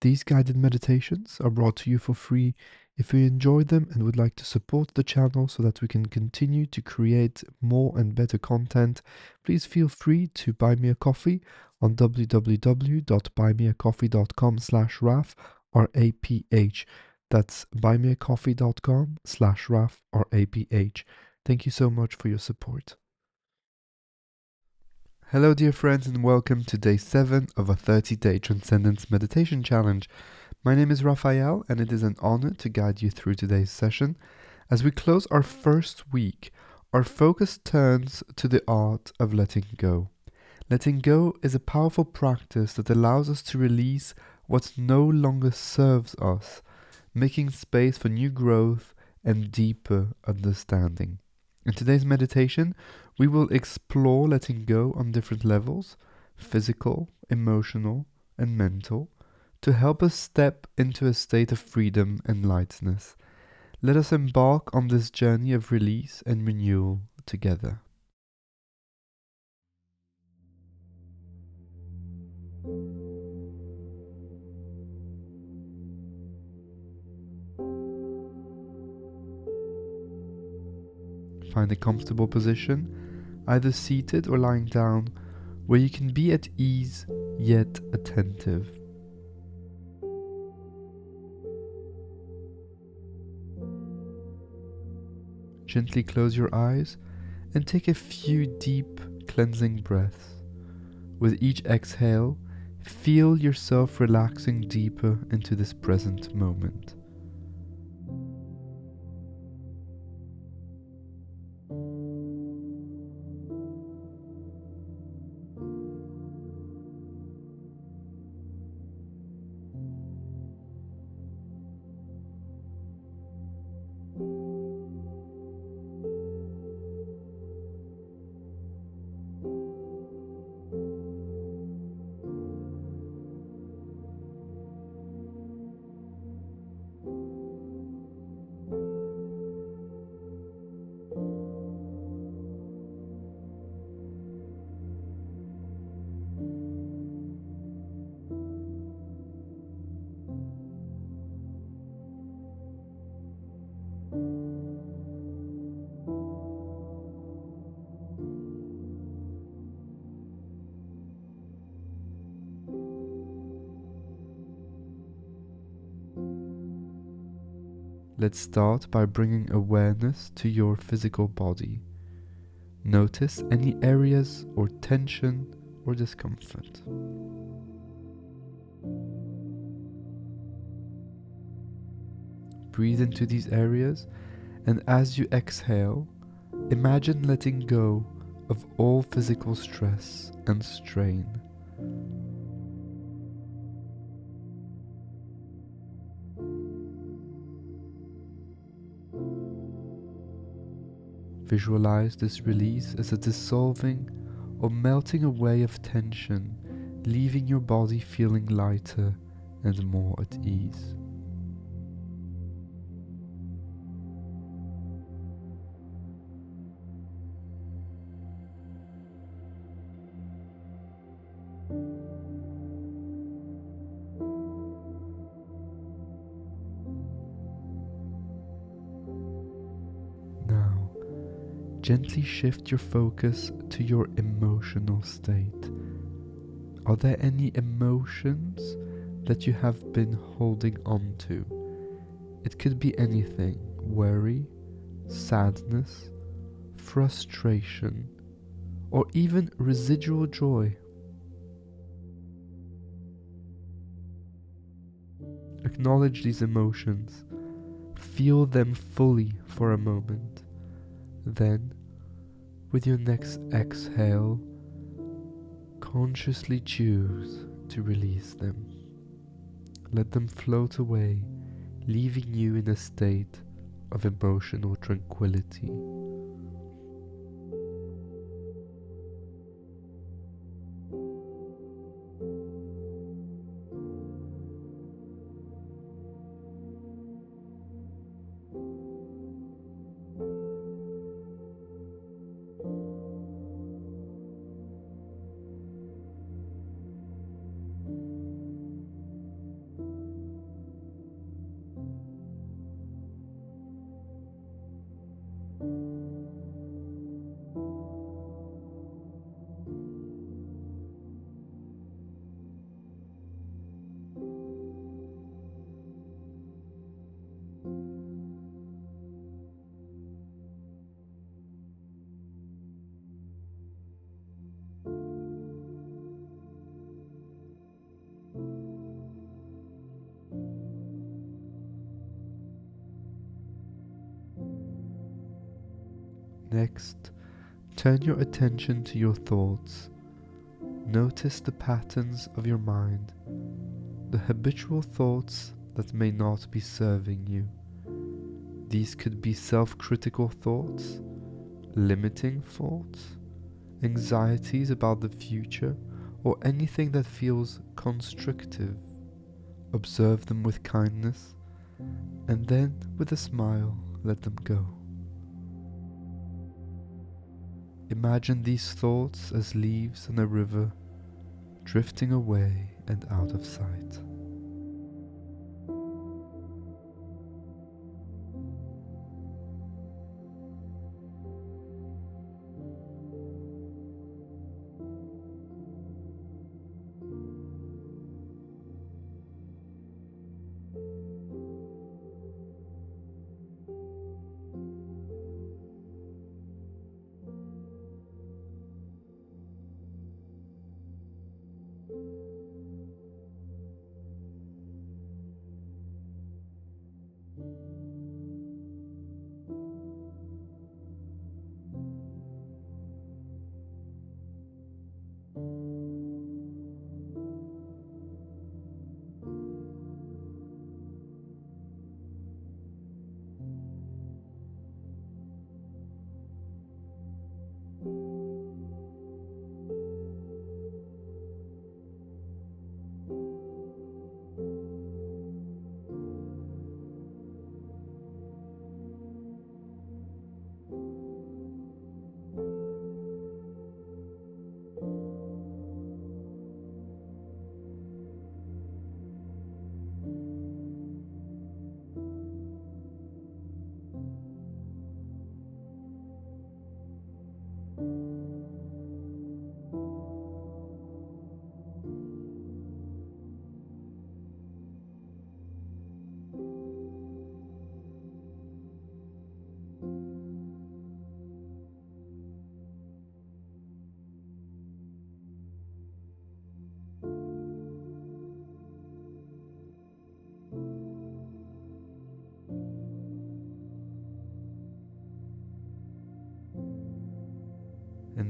These guided meditations are brought to you for free. If you enjoy them and would like to support the channel so that we can continue to create more and better content, please feel free to buy me a coffee on www.buymeacoffee.com slash RAF or APH. That's buymeacoffee.com slash RAF or APH. Thank you so much for your support. Hello, dear friends, and welcome to day 7 of a 30 day Transcendence Meditation Challenge. My name is Raphael, and it is an honor to guide you through today's session. As we close our first week, our focus turns to the art of letting go. Letting go is a powerful practice that allows us to release what no longer serves us, making space for new growth and deeper understanding. In today's meditation, we will explore letting go on different levels physical, emotional, and mental to help us step into a state of freedom and lightness. Let us embark on this journey of release and renewal together. Find a comfortable position, either seated or lying down, where you can be at ease yet attentive. Gently close your eyes and take a few deep cleansing breaths. With each exhale, feel yourself relaxing deeper into this present moment. Let's start by bringing awareness to your physical body. Notice any areas or tension or discomfort. Breathe into these areas, and as you exhale, imagine letting go of all physical stress and strain. Visualize this release as a dissolving or melting away of tension, leaving your body feeling lighter and more at ease. Gently shift your focus to your emotional state. Are there any emotions that you have been holding on to? It could be anything worry, sadness, frustration, or even residual joy. Acknowledge these emotions, feel them fully for a moment. Then with your next exhale, consciously choose to release them. Let them float away, leaving you in a state of emotional tranquility. Next, turn your attention to your thoughts. Notice the patterns of your mind, the habitual thoughts that may not be serving you. These could be self critical thoughts, limiting thoughts, anxieties about the future, or anything that feels constrictive. Observe them with kindness, and then with a smile, let them go. Imagine these thoughts as leaves on a river, drifting away and out of sight. In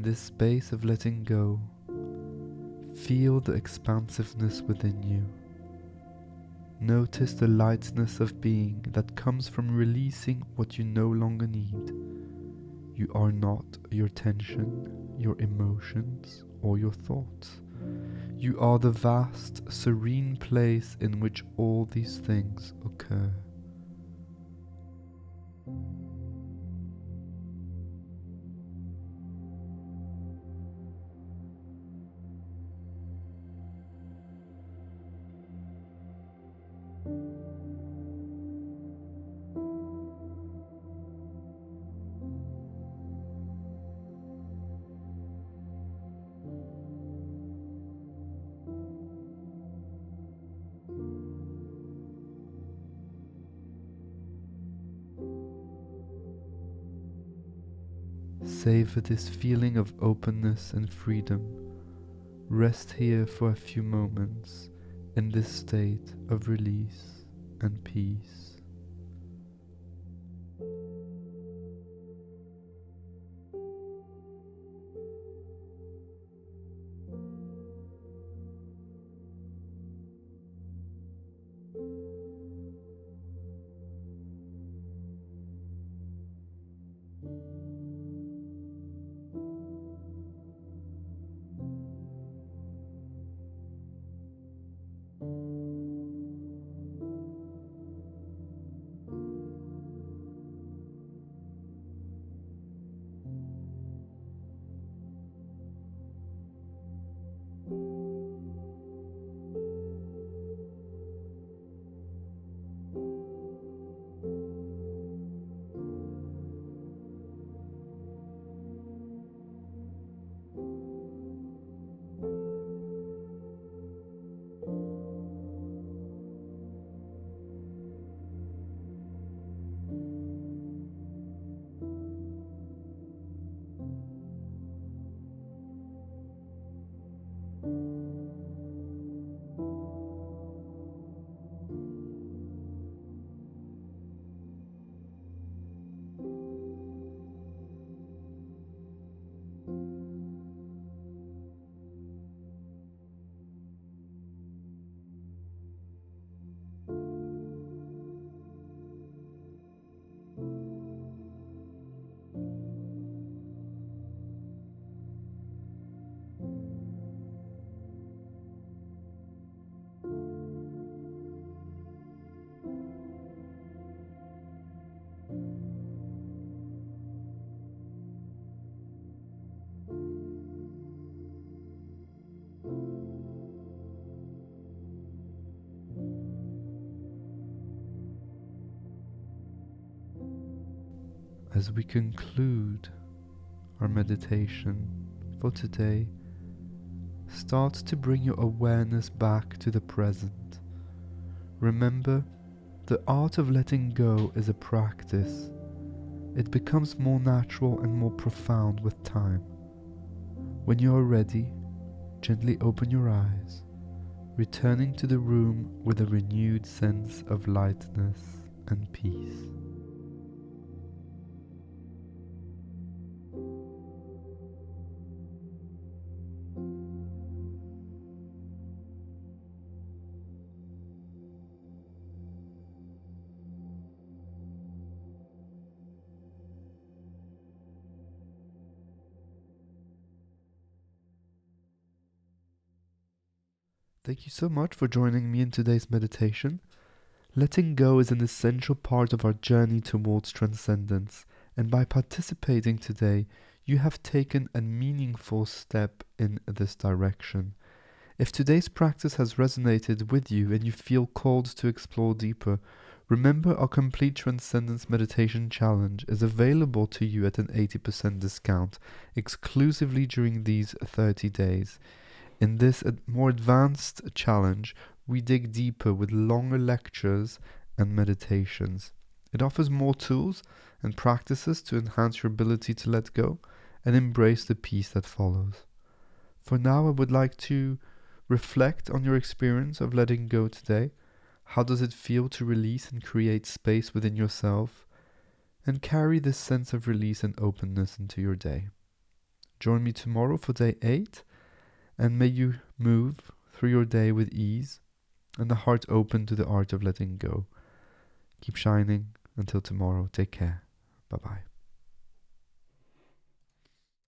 this space of letting go, feel the expansiveness within you. Notice the lightness of being that comes from releasing what you no longer need. You are not your tension, your emotions, or your thoughts. You are the vast, serene place in which all these things occur. Savor this feeling of openness and freedom. Rest here for a few moments in this state of release and peace. As we conclude our meditation for today, start to bring your awareness back to the present. Remember, the art of letting go is a practice. It becomes more natural and more profound with time. When you are ready, gently open your eyes, returning to the room with a renewed sense of lightness and peace. Thank you so much for joining me in today's meditation. Letting go is an essential part of our journey towards transcendence, and by participating today, you have taken a meaningful step in this direction. If today's practice has resonated with you and you feel called to explore deeper, remember our complete transcendence meditation challenge is available to you at an 80% discount exclusively during these 30 days. In this more advanced challenge, we dig deeper with longer lectures and meditations. It offers more tools and practices to enhance your ability to let go and embrace the peace that follows. For now, I would like to reflect on your experience of letting go today. How does it feel to release and create space within yourself? And carry this sense of release and openness into your day. Join me tomorrow for day 8 and may you move through your day with ease and the heart open to the art of letting go. Keep shining. Until tomorrow, take care. Bye bye.